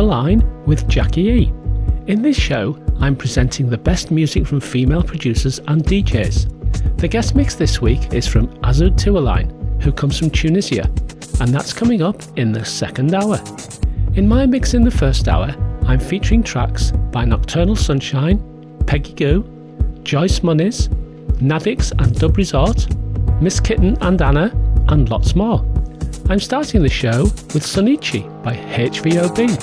the Line with Jackie E. In this show, I'm presenting the best music from female producers and DJs. The guest mix this week is from Azud Tualine, who comes from Tunisia, and that's coming up in the second hour. In my mix in the first hour, I'm featuring tracks by Nocturnal Sunshine, Peggy Gou, Joyce Muniz, Navix and Dub Resort, Miss Kittin and Anna, and lots more. I'm starting the show with Sonichi by HVOB.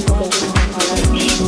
musical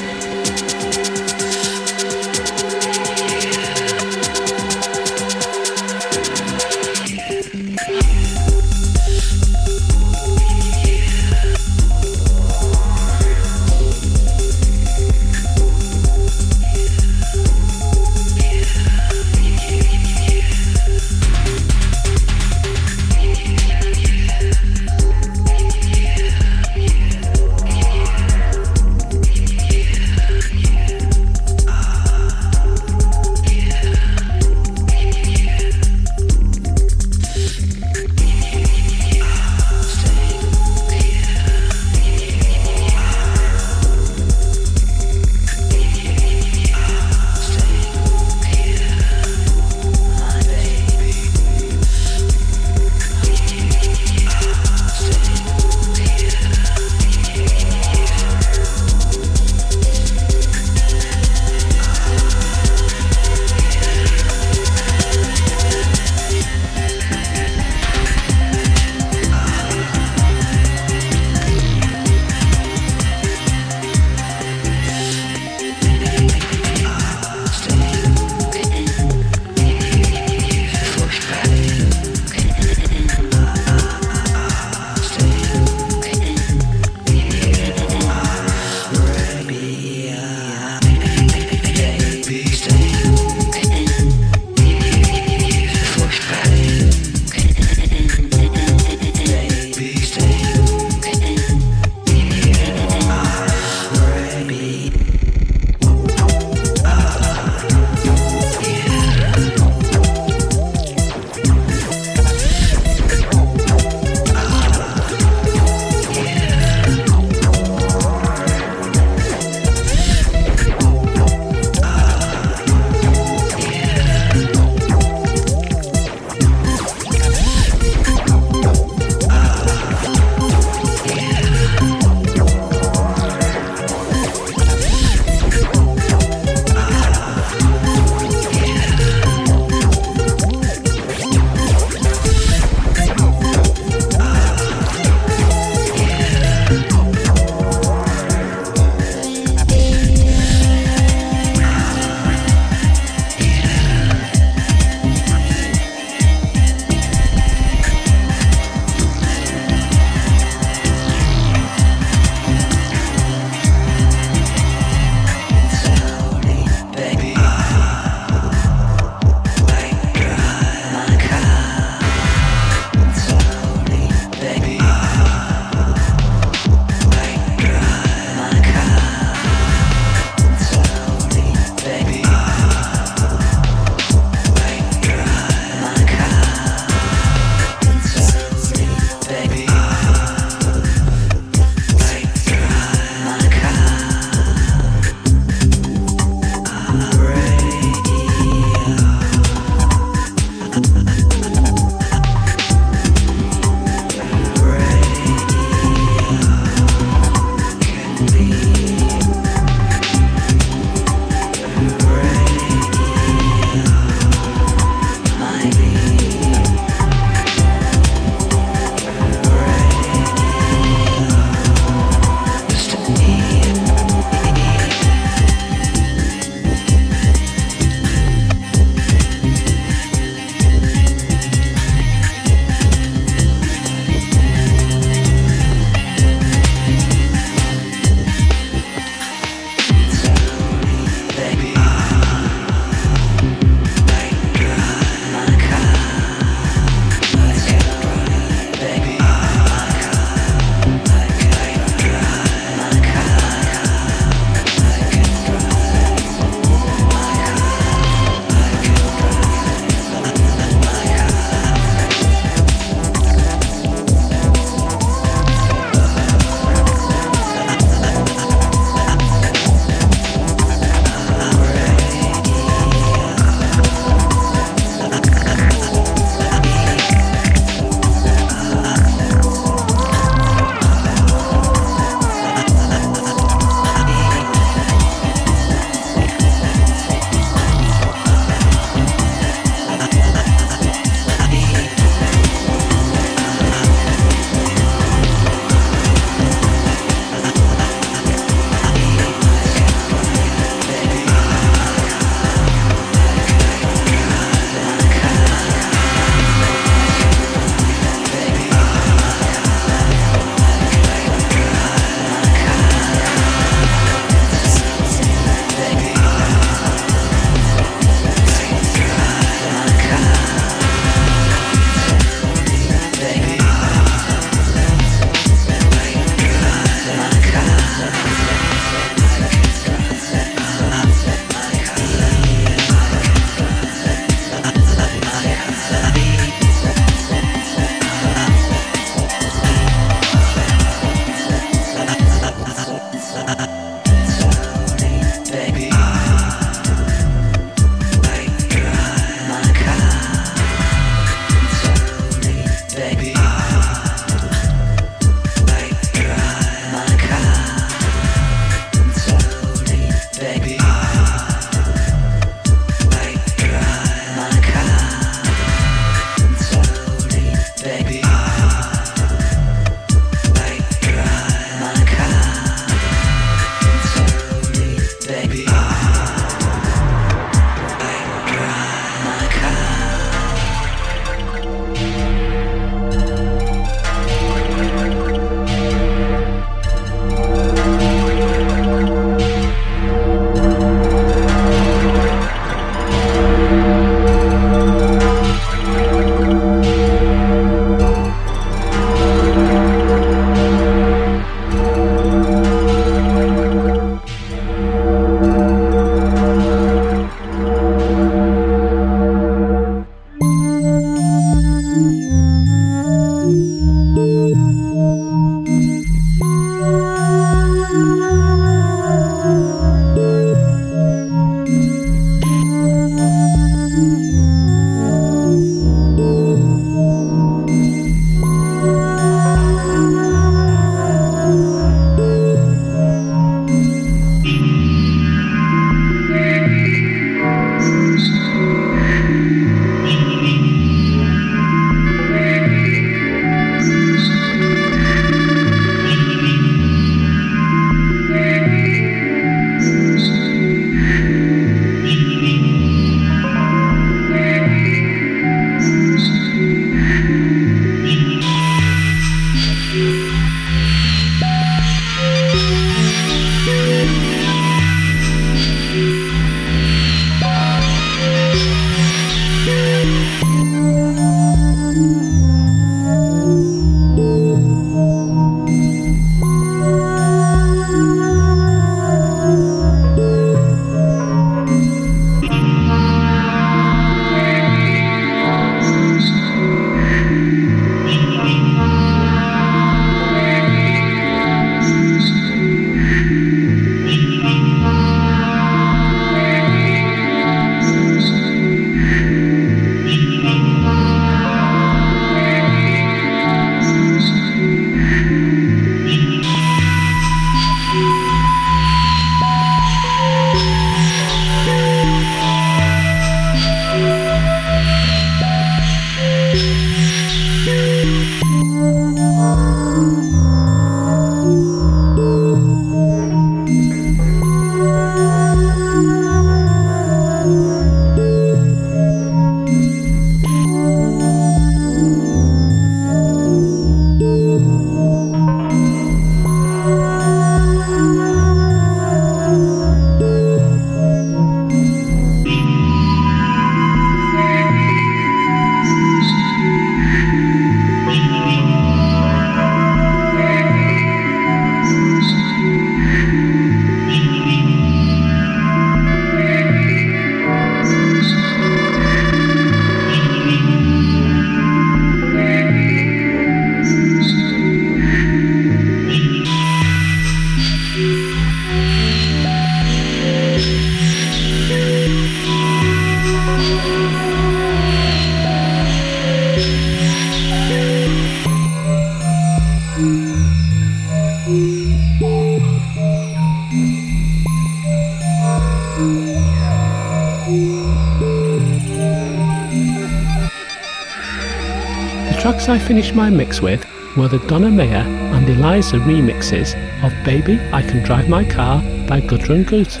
I finished my mix with were the Donna Mayer and Eliza remixes of Baby I Can Drive My Car by Gudrun Gut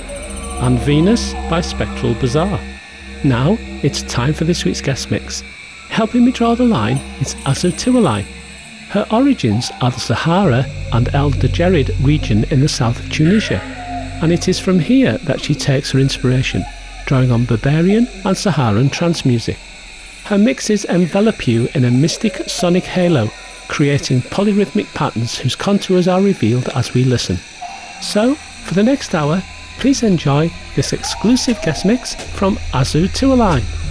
and Venus by Spectral Bazaar. Now it's time for this week's guest mix. Helping me draw the line is Azu Tiwaline. Her origins are the Sahara and El Djerid region in the south of Tunisia, and it is from here that she takes her inspiration, drawing on Barbarian and Saharan trance music. Her mixes envelop you in a mystic sonic halo, creating polyrhythmic patterns whose contours are revealed as we listen. So, for the next hour, please enjoy this exclusive guest mix from Azu Tiwaline.